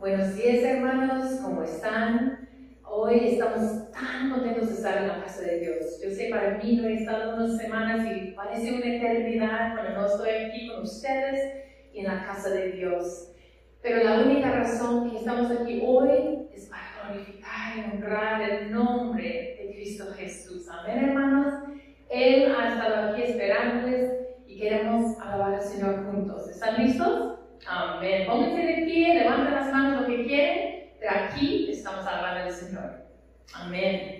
Buenos días hermanos, ¿cómo están? Hoy estamos tan contentos de estar en la casa de Dios. Yo sé, para mí no he estado unas semanas y parece una eternidad cuando no estoy aquí con ustedes y en la casa de Dios. Pero la única razón que estamos aquí hoy es para glorificar y honrar el nombre de Cristo Jesús. Amén, hermanos. Él ha estado aquí esperándoles y queremos alabar al Señor juntos. ¿Están listos? Amén. Pónganse de pie, levanten las manos lo que quieren, pero aquí estamos alabando al Señor. Amén.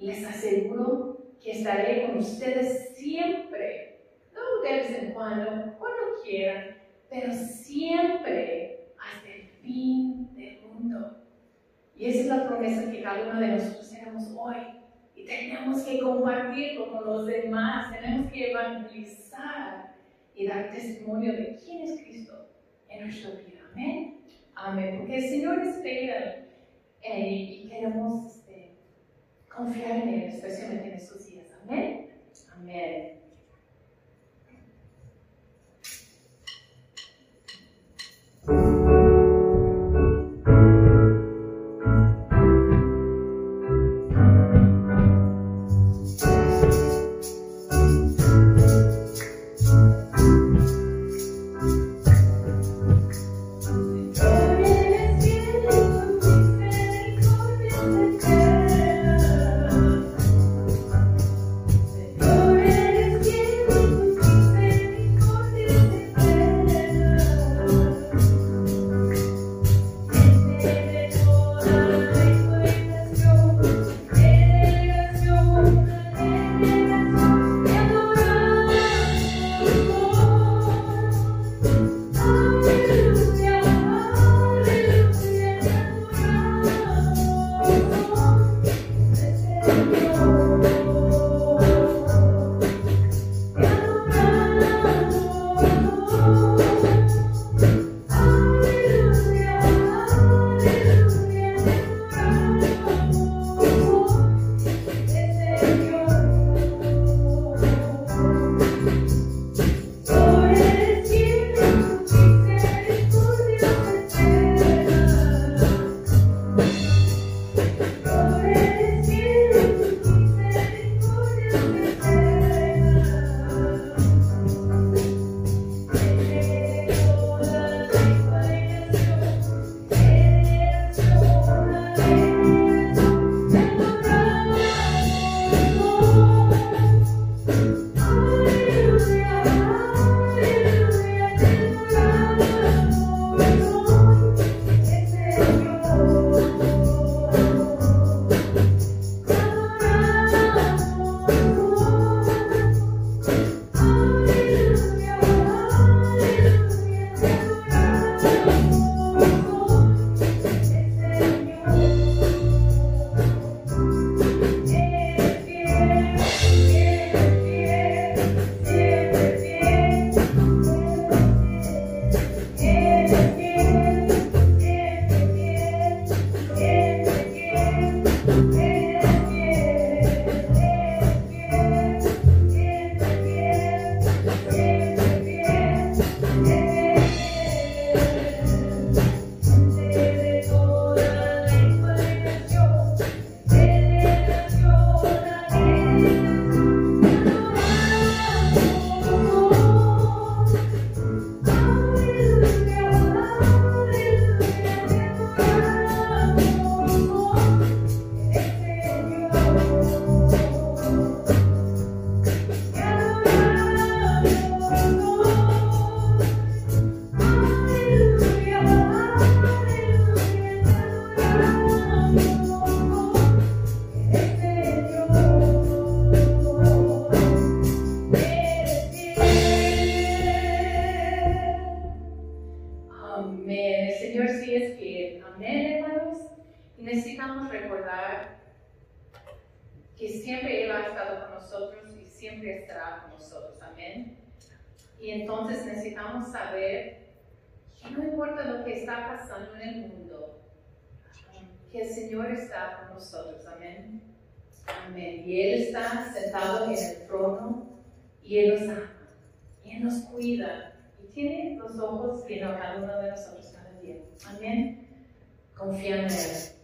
Les aseguro que estaré con ustedes siempre, no de vez en cuando, cuando quieran, pero siempre hasta el fin del mundo. Y esa es la promesa que cada uno de nosotros tenemos hoy y tenemos que compartirlo con los demás, tenemos que evangelizar y dar testimonio de quién es Cristo en nuestra vida. Amén. Amén. Porque el Señor espera eh, y queremos confiar en Él, especialmente en estos días. Amén. Amén. Que el Señor está con nosotros. Amén. Amén. Y Él está sentado en el trono y Él nos ama y Él nos cuida y tiene los ojos a cada uno de nosotros cada día. Amén. Confía en Él.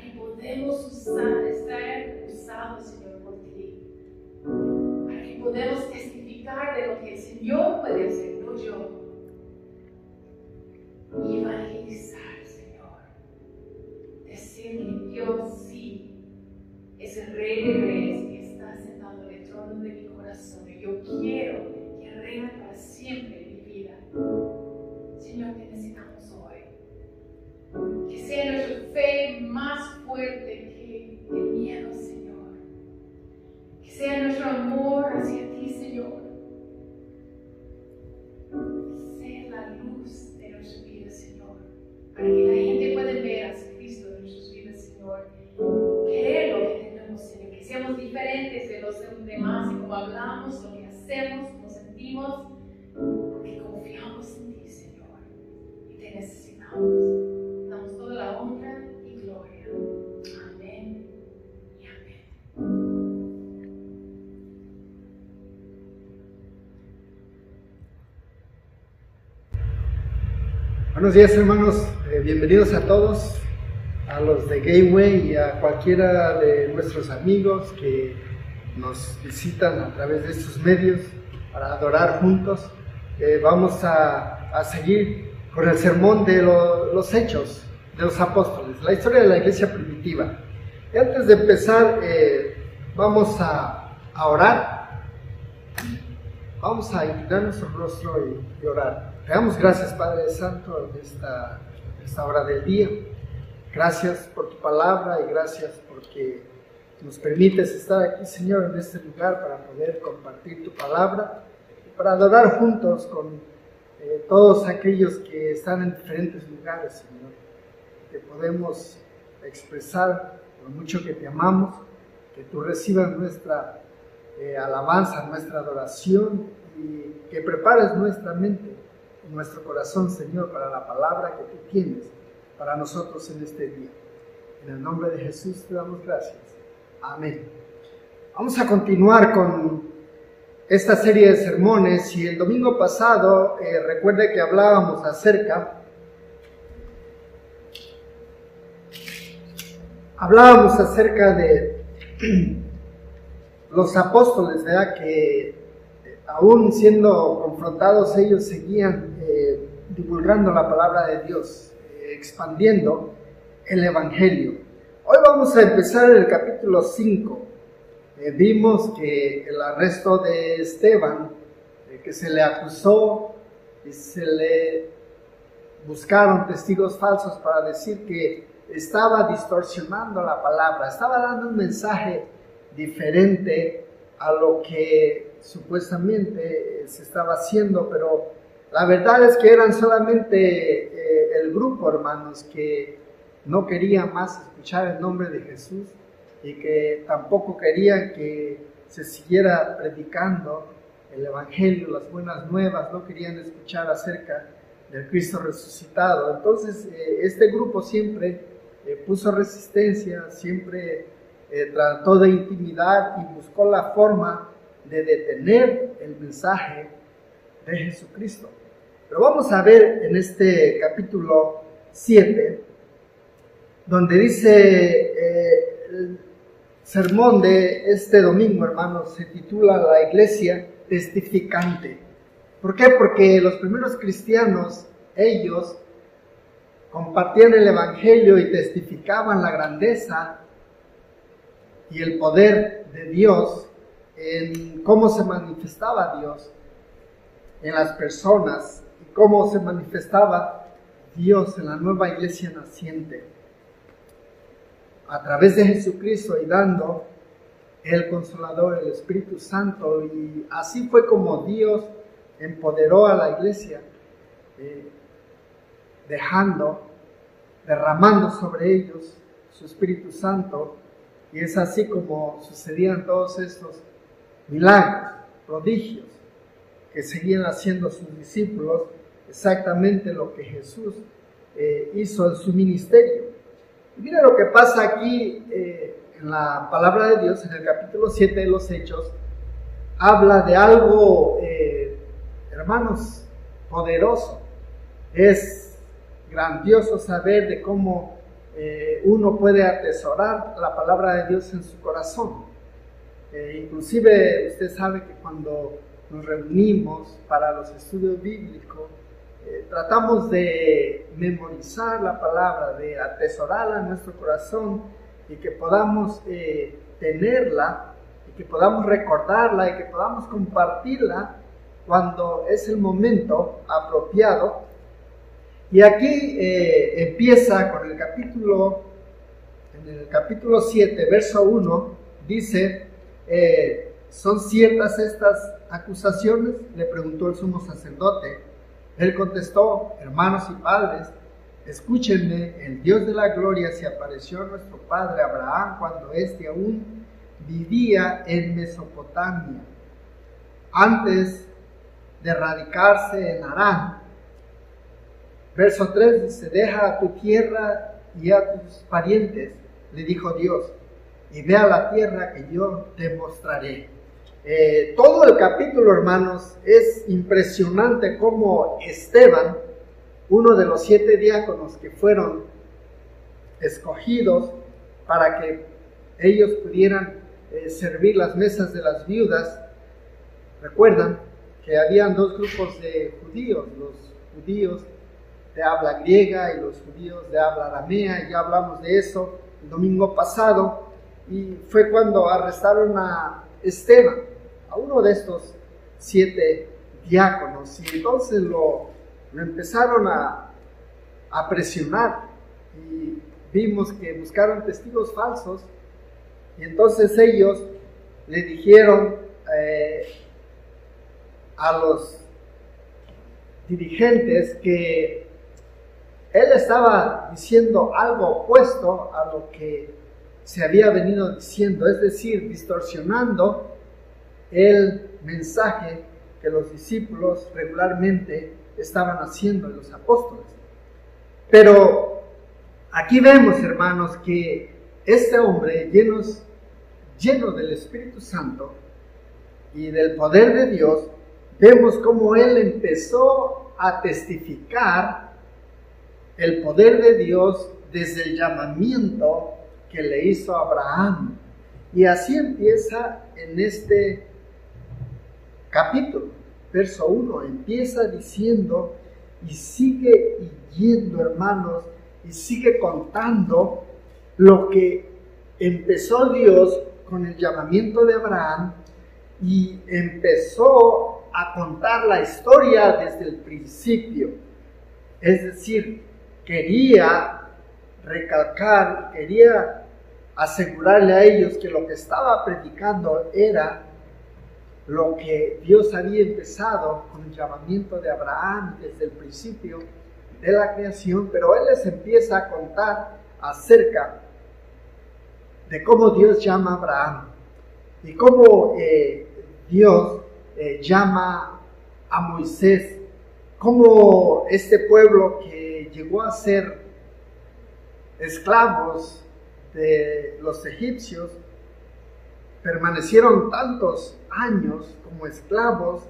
Que podamos usar, estar usados, Buenos días hermanos, eh, bienvenidos a todos a los de Gateway y a cualquiera de nuestros amigos que nos visitan a través de estos medios para adorar juntos. Eh, vamos a, a, seguir con el sermón de los hechos de los apóstoles, la historia de la iglesia primitiva. Y antes de empezar, eh, vamos a, a, orar. Vamos a inclinar nuestro rostro y, y orar. Te damos gracias, Padre Santo, en esta, esta hora del día. Gracias por tu palabra y gracias porque nos permites estar aquí, Señor, en este lugar para poder compartir tu palabra y para adorar juntos con eh, todos aquellos que están en diferentes lugares, Señor. Que podemos expresar lo mucho que te amamos, que tú recibas nuestra eh, alabanza, nuestra adoración y que prepares nuestra mente nuestro corazón, Señor, para la palabra que tú tienes para nosotros en este día. En el nombre de Jesús te damos gracias. Amén. Vamos a continuar con esta serie de sermones y el domingo pasado eh, recuerde que hablábamos acerca hablábamos acerca de los apóstoles, ¿verdad? Que eh, aún siendo confrontados ellos seguían divulgando la palabra de Dios expandiendo el Evangelio. Hoy vamos a empezar el capítulo 5. Eh, vimos que el arresto de Esteban, que se le acusó y se le buscaron testigos falsos para decir que estaba distorsionando la palabra, estaba dando un mensaje diferente a lo que supuestamente se estaba haciendo, pero la verdad es que eran solamente eh, el grupo, hermanos, que no querían más escuchar el nombre de Jesús y que tampoco querían que se siguiera predicando el Evangelio, las buenas nuevas, no querían escuchar acerca del Cristo resucitado. Entonces, eh, este grupo siempre eh, puso resistencia, siempre trató de intimidar y buscó la forma de detener el mensaje de Jesucristo. Pero vamos a ver en este capítulo 7, donde dice eh, el sermón de este domingo, hermanos, se titula La iglesia testificante. ¿Por qué? Porque los primeros cristianos, ellos, compartían el Evangelio y testificaban la grandeza y el poder de Dios en cómo se manifestaba Dios en las personas y cómo se manifestaba Dios en la nueva iglesia naciente a través de Jesucristo y dando el consolador, el Espíritu Santo. Y así fue como Dios empoderó a la iglesia, eh, dejando, derramando sobre ellos su Espíritu Santo. Y es así como sucedían todos estos milagros, prodigios que seguían haciendo sus discípulos exactamente lo que Jesús eh, hizo en su ministerio. Y mira lo que pasa aquí eh, en la palabra de Dios, en el capítulo 7 de los Hechos, habla de algo, eh, hermanos, poderoso. Es grandioso saber de cómo uno puede atesorar la palabra de Dios en su corazón. Inclusive usted sabe que cuando nos reunimos para los estudios bíblicos, tratamos de memorizar la palabra, de atesorarla en nuestro corazón y que podamos tenerla que podamos recordarla y que podamos compartirla cuando es el momento apropiado. Y aquí eh, empieza con el capítulo, en el capítulo 7, verso 1, dice, eh, ¿son ciertas estas acusaciones? Le preguntó el sumo sacerdote. Él contestó, hermanos y padres, escúchenme, el Dios de la gloria se apareció a nuestro padre Abraham cuando éste aún vivía en Mesopotamia. Antes de radicarse en Arán, verso 3 dice, deja a tu tierra y a tus parientes, le dijo Dios, y ve a la tierra que yo te mostraré. Eh, todo el capítulo, hermanos, es impresionante como Esteban, uno de los siete diáconos que fueron escogidos para que ellos pudieran eh, servir las mesas de las viudas, recuerdan que habían dos grupos de judíos, los judíos de habla griega y los judíos de habla aramea, ya hablamos de eso el domingo pasado, y fue cuando arrestaron a Esteban, a uno de estos siete diáconos, y entonces lo, empezaron a, a presionar, y vimos que buscaron testigos falsos, y entonces ellos le dijeron eh, a los dirigentes que él estaba diciendo algo opuesto a lo que se había venido diciendo, es decir, distorsionando el mensaje que los discípulos regularmente estaban haciendo los apóstoles. Pero aquí vemos, hermanos, que este hombre llenos lleno del Espíritu Santo y del poder de Dios, vemos cómo él empezó a testificar el poder de Dios desde el llamamiento que le hizo Abraham. Y así empieza en este capítulo, verso 1, empieza diciendo y sigue yendo, hermanos, y sigue contando lo que empezó Dios con el llamamiento de Abraham y empezó a contar la historia desde el principio. Es decir, quería recalcar, quería asegurarle a ellos que lo que estaba predicando era lo que Dios había empezado con el llamamiento de Abraham desde el principio de la creación, pero Él les empieza a contar acerca de cómo Dios llama a Abraham y cómo eh, Dios eh, llama a Moisés, cómo este pueblo que llegó a ser esclavos de los egipcios, permanecieron tantos años como esclavos,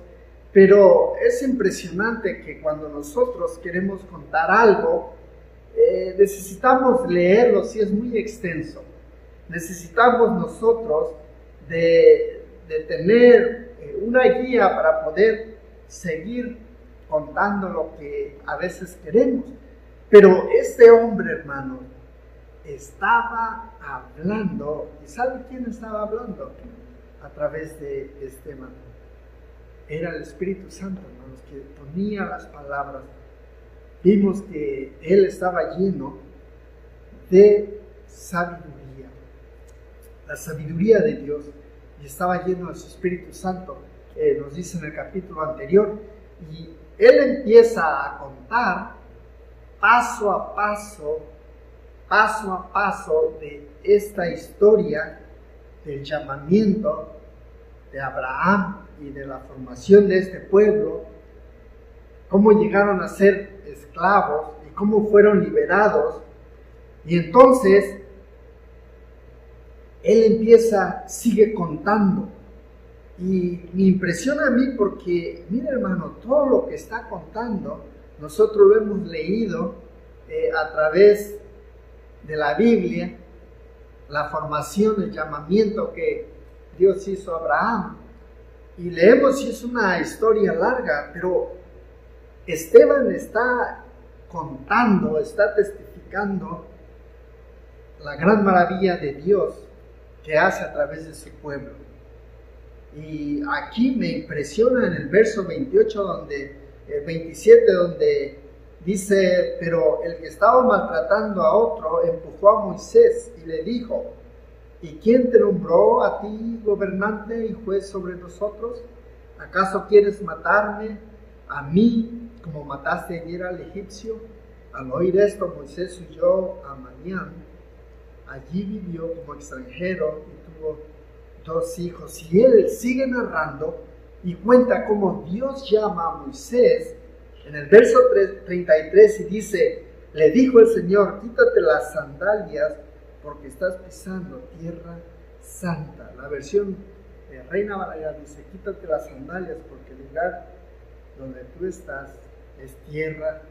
pero es impresionante que cuando nosotros queremos contar algo, eh, necesitamos leerlo si es muy extenso necesitamos nosotros de, tener eh, una guía para poder seguir contando lo que a veces queremos. Pero este hombre, hermano, estaba hablando, ¿y sabe quién estaba hablando? A través de Esteban. Era el Espíritu Santo, hermanos, que ponía las palabras. Vimos que él estaba lleno de sabiduría la sabiduría de Dios y estaba lleno de su Espíritu Santo, nos dice en el capítulo anterior, y él empieza a contar paso a paso, paso a paso de esta historia del llamamiento de Abraham y de la formación de este pueblo, cómo llegaron a ser esclavos y cómo fueron liberados. Y entonces él empieza, sigue contando. Y me impresiona a mí porque, mira hermano, todo lo que está contando, nosotros lo hemos leído eh, a través de la Biblia, la formación, el llamamiento que Dios hizo a Abraham. Y leemos y es una historia larga, pero Esteban está contando, está testificando la gran maravilla de Dios que hace a través de su pueblo. Y aquí me impresiona en el verso 28, donde, el 27, donde dice, pero el que estaba maltratando a otro empujó a Moisés y le dijo, ¿y quién te nombró a ti gobernante y juez sobre nosotros? ¿Acaso quieres matarme a mí como mataste ayer al egipcio? Al oír esto, Moisés huyó a Madián. Allí vivió como extranjero y tuvo dos hijos. Y él sigue narrando y cuenta cómo Dios llama a Moisés en el verso 33 y dice, le dijo el Señor, quítate las sandalias porque estás pisando tierra santa. La versión de Reina Valera dice, quítate las sandalias porque el lugar donde tú estás es tierra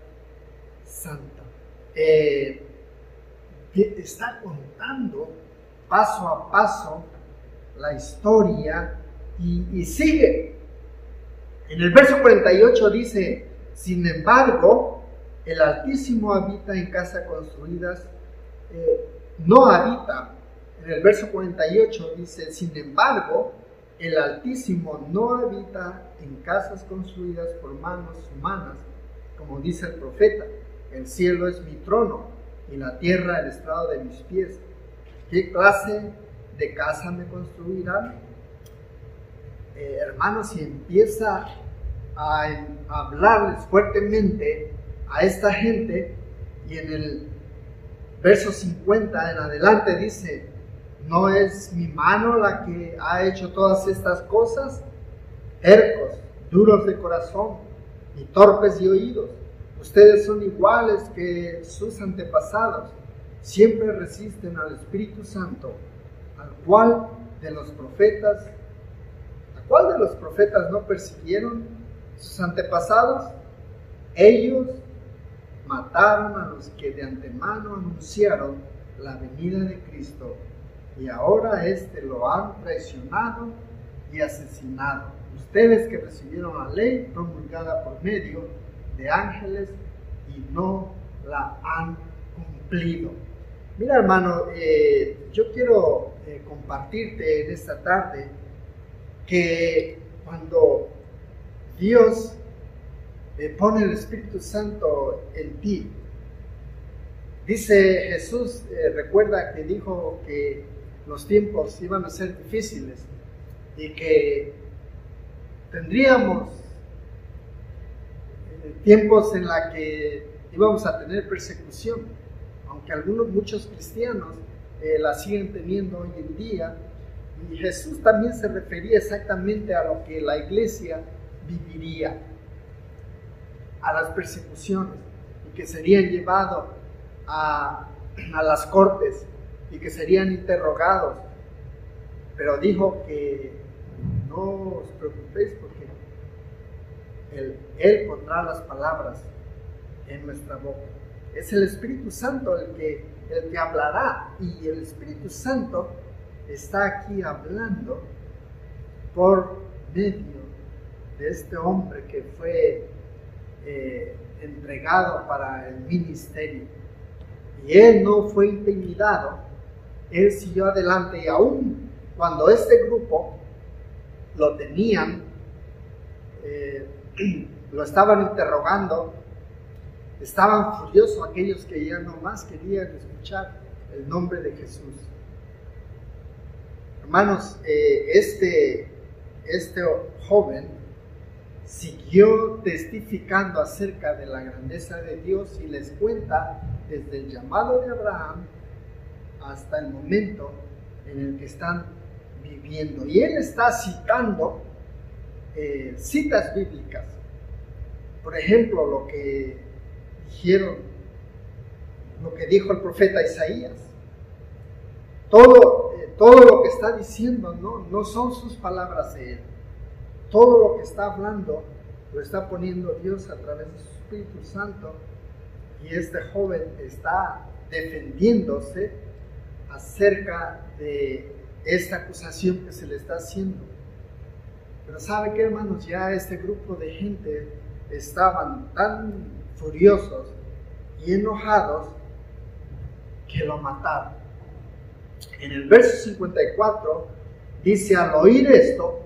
santa. Eh, está contando paso a paso la historia y, sigue. En el verso 48 dice, sin embargo, el Altísimo habita en casas construidas, eh, no habita. En el verso 48 dice, sin embargo, el Altísimo no habita en casas construidas por manos humanas, como dice el profeta, el cielo es mi trono y la tierra el estrado de mis pies. ¿Qué clase de casa me construirán? Eh, hermanos, si empieza a, hablarles fuertemente a esta gente. Y en el verso 50 en adelante dice, ¿no es mi mano la que ha hecho todas estas cosas? Tercos, duros de corazón y torpes de oídos. Ustedes son iguales que sus antepasados, siempre resisten al Espíritu Santo, al cual de los profetas, ¿a cuál de los profetas no persiguieron sus antepasados? Ellos mataron a los que de antemano anunciaron la venida de Cristo y ahora éste lo han traicionado y asesinado. Ustedes que recibieron la ley promulgada por medio de ángeles y no la han cumplido. Mira hermano, eh, yo quiero eh, compartirte en esta tarde que cuando Dios eh, pone el Espíritu Santo en ti, dice Jesús, recuerda que dijo que los tiempos iban a ser difíciles y que tendríamos tiempos en la que íbamos a tener persecución, aunque algunos, muchos cristianos eh, la siguen teniendo hoy en día. Y Jesús también se refería exactamente a lo que la iglesia viviría, a las persecuciones, y que serían llevados a, a las cortes y que serían interrogados. Pero dijo que no os preocupéis porque él, pondrá las palabras en nuestra boca. Es el Espíritu Santo el que, el que hablará y el Espíritu Santo está aquí hablando por medio de este hombre que fue eh, entregado para el ministerio. Y él no fue intimidado, él siguió adelante y aún cuando este grupo lo tenían eh, lo estaban interrogando, estaban furiosos aquellos que ya no más querían escuchar el nombre de Jesús. Hermanos, eh, este, este joven siguió testificando acerca de la grandeza de Dios y les cuenta desde el llamado de Abraham hasta el momento en el que están viviendo. Y él está citando eh, citas bíblicas. Por ejemplo, lo que dijeron, lo que dijo el profeta Isaías. Todo, eh, todo lo que está diciendo no, no son sus palabras de él. Todo lo que está hablando lo está poniendo Dios a través de su Espíritu Santo y este joven está defendiéndose acerca de esta acusación que se le está haciendo. Pero sabe que hermanos, ya este grupo de gente estaban tan furiosos y enojados que lo mataron. En el verso 54 dice, al oír esto,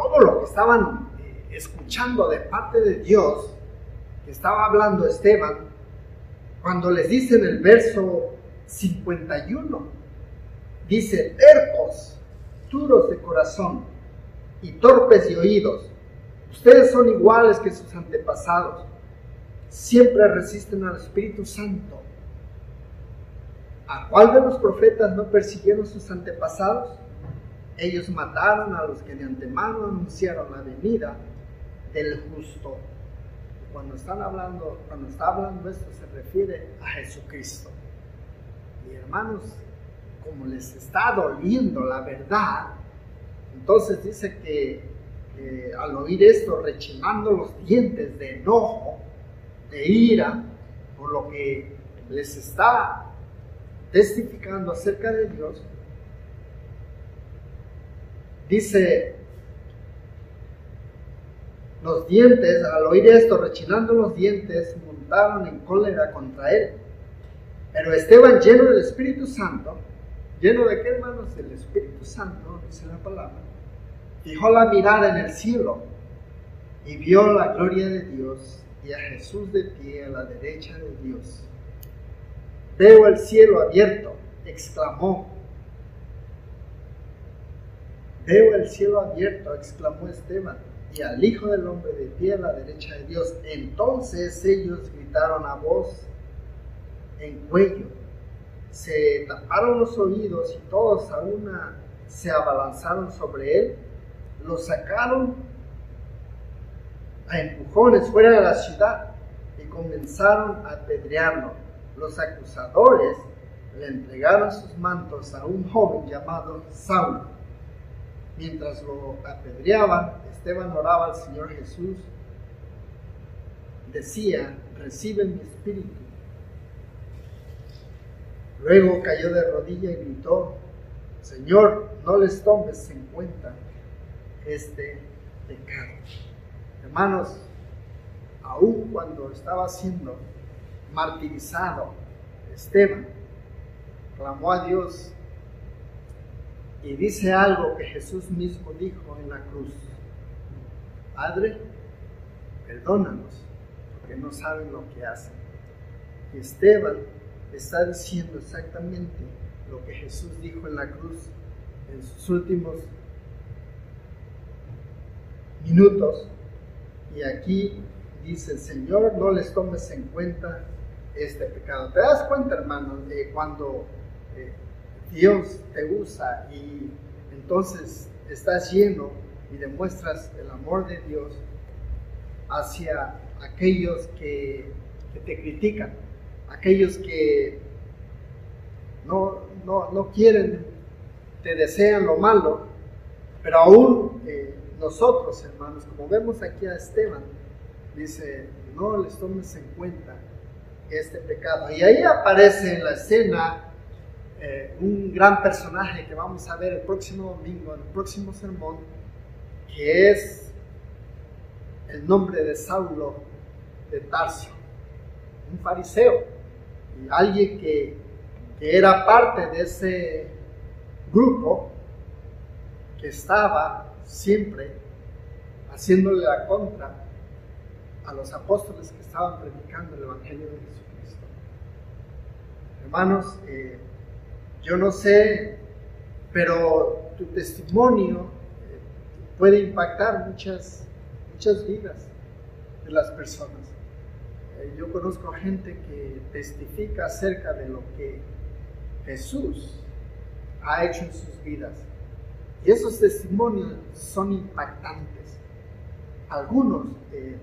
todo lo que estaban eh, escuchando de parte de Dios, que estaba hablando Esteban, cuando les dice en el verso 51, dice, tercos, duros de corazón y torpes de oídos, ustedes son iguales que sus antepasados, siempre resisten al Espíritu Santo. ¿A cuál de los profetas no persiguieron sus antepasados? Ellos mataron a los que de antemano anunciaron la venida del justo. Cuando están hablando, cuando está hablando esto se refiere a Jesucristo. Y hermanos, como les está doliendo la verdad, entonces dice que, al oír esto, rechinando los dientes de enojo, de ira, por lo que les está testificando acerca de Dios, dice, los dientes, al oír esto, rechinando los dientes, montaron en cólera contra él. Pero Esteban, lleno del Espíritu Santo, lleno de qué hermanos? Del Espíritu Santo, dice la palabra, fijó la mirada en el cielo y vio la gloria de Dios y a Jesús de pie a la derecha de Dios. Veo el cielo abierto, exclamó. Veo el cielo abierto, exclamó Esteban, y al Hijo del Hombre de pie a la derecha de Dios. Entonces ellos gritaron a voz en cuello, se taparon los oídos y todos a una se abalanzaron sobre él, lo sacaron a empujones fuera de la ciudad y comenzaron a apedrearlo. Los acusadores le entregaron sus mantos a un joven llamado Saulo. Mientras lo apedreaban, Esteban oraba al Señor Jesús. Decía, recibe mi espíritu. Luego cayó de rodilla y gritó, Señor, no les tomes en cuenta este pecado. Hermanos, aun cuando estaba siendo martirizado, Esteban clamó a Dios y dice algo que Jesús mismo dijo en la cruz. Padre, perdónanos, porque no saben lo que hacen. Y Esteban está diciendo exactamente lo que Jesús dijo en la cruz en sus últimos minutos. Y aquí dice Señor, no les tomes en cuenta este pecado. ¿Te das cuenta, hermano, de cuando eh, Dios te usa y entonces estás lleno y demuestras el amor de Dios hacia aquellos que, te critican? aquellos que no, no, quieren, te desean lo malo, pero aún eh, nosotros, hermanos, como vemos aquí a Esteban, dice, no les tomes en cuenta este pecado. Y ahí aparece en la escena eh, un gran personaje que vamos a ver el próximo domingo, el próximo sermón, que es el nombre de Saulo de Tarso, un fariseo alguien que, era parte de ese grupo que estaba siempre haciéndole la contra a los apóstoles que estaban predicando el Evangelio de Jesucristo. Hermanos, eh, yo no sé, pero tu testimonio eh, puede impactar muchas, muchas vidas de las personas. Eh, yo conozco gente que testifica acerca de lo que Jesús ha hecho en sus vidas. Y esos testimonios son impactantes. Algunos eh,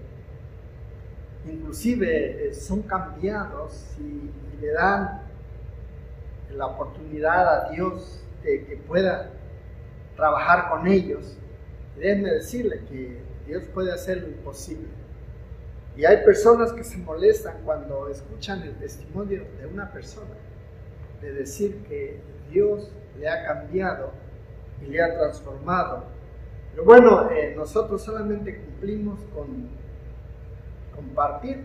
inclusive son cambiados y, le dan la oportunidad a Dios de que pueda trabajar con ellos, déjenme decirle que Dios puede hacer lo imposible. Y hay personas que se molestan cuando escuchan el testimonio de una persona, de decir que Dios le ha cambiado y le ha transformado. Pero bueno, eh, nosotros solamente cumplimos con compartir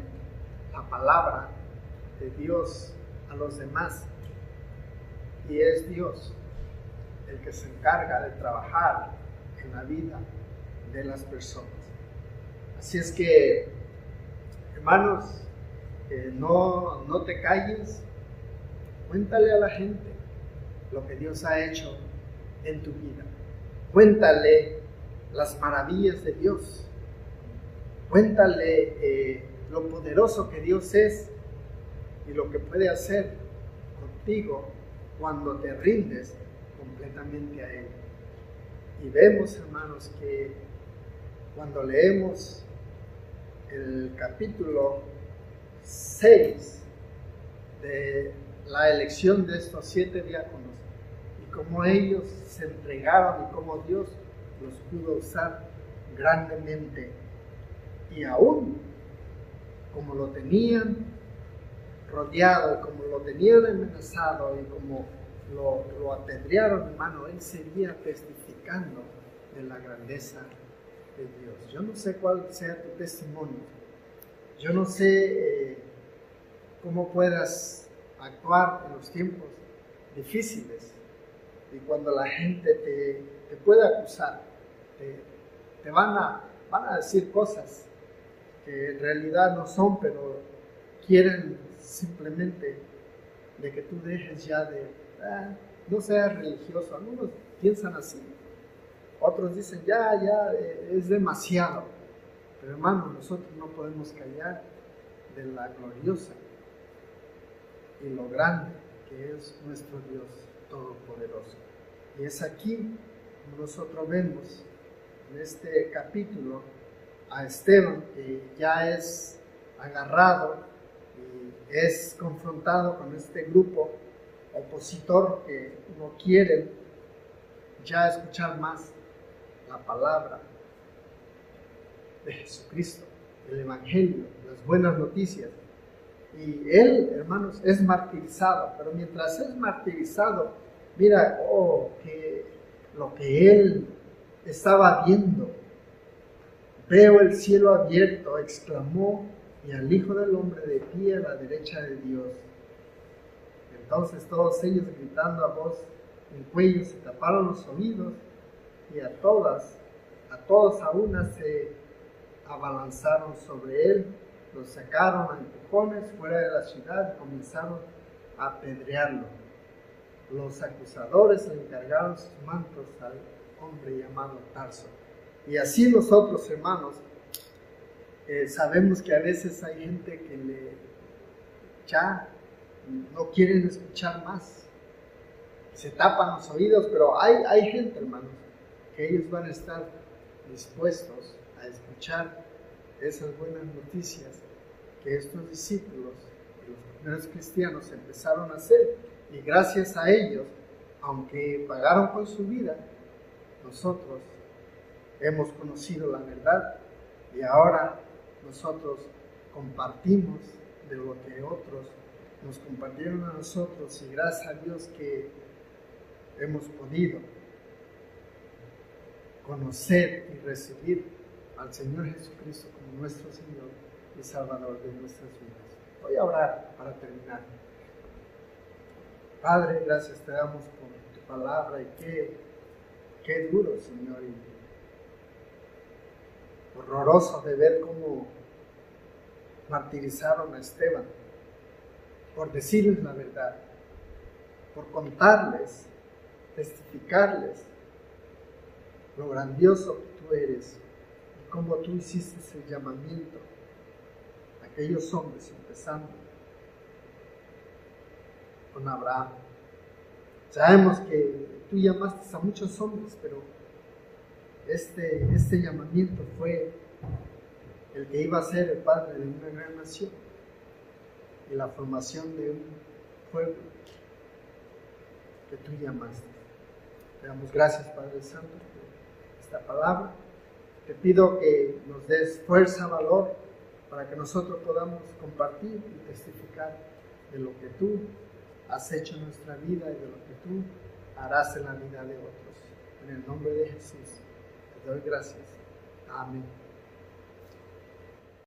la palabra de Dios a los demás. Y es Dios el que se encarga de trabajar en la vida de las personas. Así es que, hermanos, no, no te calles, cuéntale a la gente lo que Dios ha hecho en tu vida. Cuéntale las maravillas de Dios. Cuéntale eh, lo poderoso que Dios es y lo que puede hacer contigo cuando te rindes completamente a Él. Y vemos, hermanos, que cuando leemos el capítulo 6 de la elección de estos siete diáconos y cómo ellos se entregaron y cómo Dios los pudo usar grandemente y aún como lo tenían rodeado, como lo tenían amenazado y como lo, lo hermano, él seguía testificando de la grandeza de Dios. Yo no sé cuál sea tu testimonio. Yo no sé eh, cómo puedas actuar en los tiempos difíciles y cuando la gente te, te puede acusar, te, te van, a, van a decir cosas que en realidad no son, pero quieren simplemente de que tú dejes ya de, ah, no seas religioso. Algunos piensan así, otros dicen, ya, ya, eh, es demasiado. Pero hermano, nosotros no podemos callar de la gloriosa y lo grande que es nuestro Dios Todopoderoso. Y es aquí nosotros vemos en este capítulo a Esteban, que ya es agarrado es confrontado con este grupo opositor que no quieren ya escuchar más la palabra de Jesucristo, el Evangelio, las buenas noticias. Y él, hermanos, es martirizado, pero mientras es martirizado, mira, oh, que lo que él estaba viendo, Veo el cielo abierto, exclamó, y al Hijo del Hombre de pie a la derecha de Dios. Entonces todos ellos gritando a voz en cuello se taparon los oídos y a todas, a todos a una se abalanzaron sobre él, los sacaron a empujones fuera de la ciudad y comenzaron a apedrearlo. Los acusadores le encargaron sus mantos al hombre llamado Tarso y así nosotros, hermanos, eh, sabemos que a veces hay gente que ya no quieren escuchar más, se tapan los oídos, pero hay, hay gente, hermanos, que ellos van a estar dispuestos a escuchar esas buenas noticias que estos discípulos, los primeros cristianos, empezaron a hacer. Y gracias a ellos, aunque pagaron con su vida, nosotros hemos conocido la verdad y ahora nosotros compartimos de lo que otros nos compartieron a nosotros y gracias a Dios que hemos podido conocer y recibir al Señor Jesucristo como nuestro Señor y Salvador de nuestras vidas. Voy a orar para terminar. Padre, gracias te damos por tu palabra y qué, qué duro, Señor. Y horroroso de ver cómo martirizaron a Esteban por decirles la verdad, por contarles, testificarles lo grandioso que tú eres y cómo tú hiciste ese llamamiento a aquellos hombres, empezando con Abraham. Sabemos que tú llamaste a muchos hombres, pero este, este llamamiento fue el que iba a ser el padre de una gran nación y la formación de un pueblo que tú llamaste. Te damos gracias, Padre Santo, por esta palabra. Te pido que nos des fuerza, valor, para que nosotros podamos compartir y testificar de lo que tú has hecho en nuestra vida y de lo que tú harás en la vida de otros. En el nombre de Jesús, te gracias. Amén.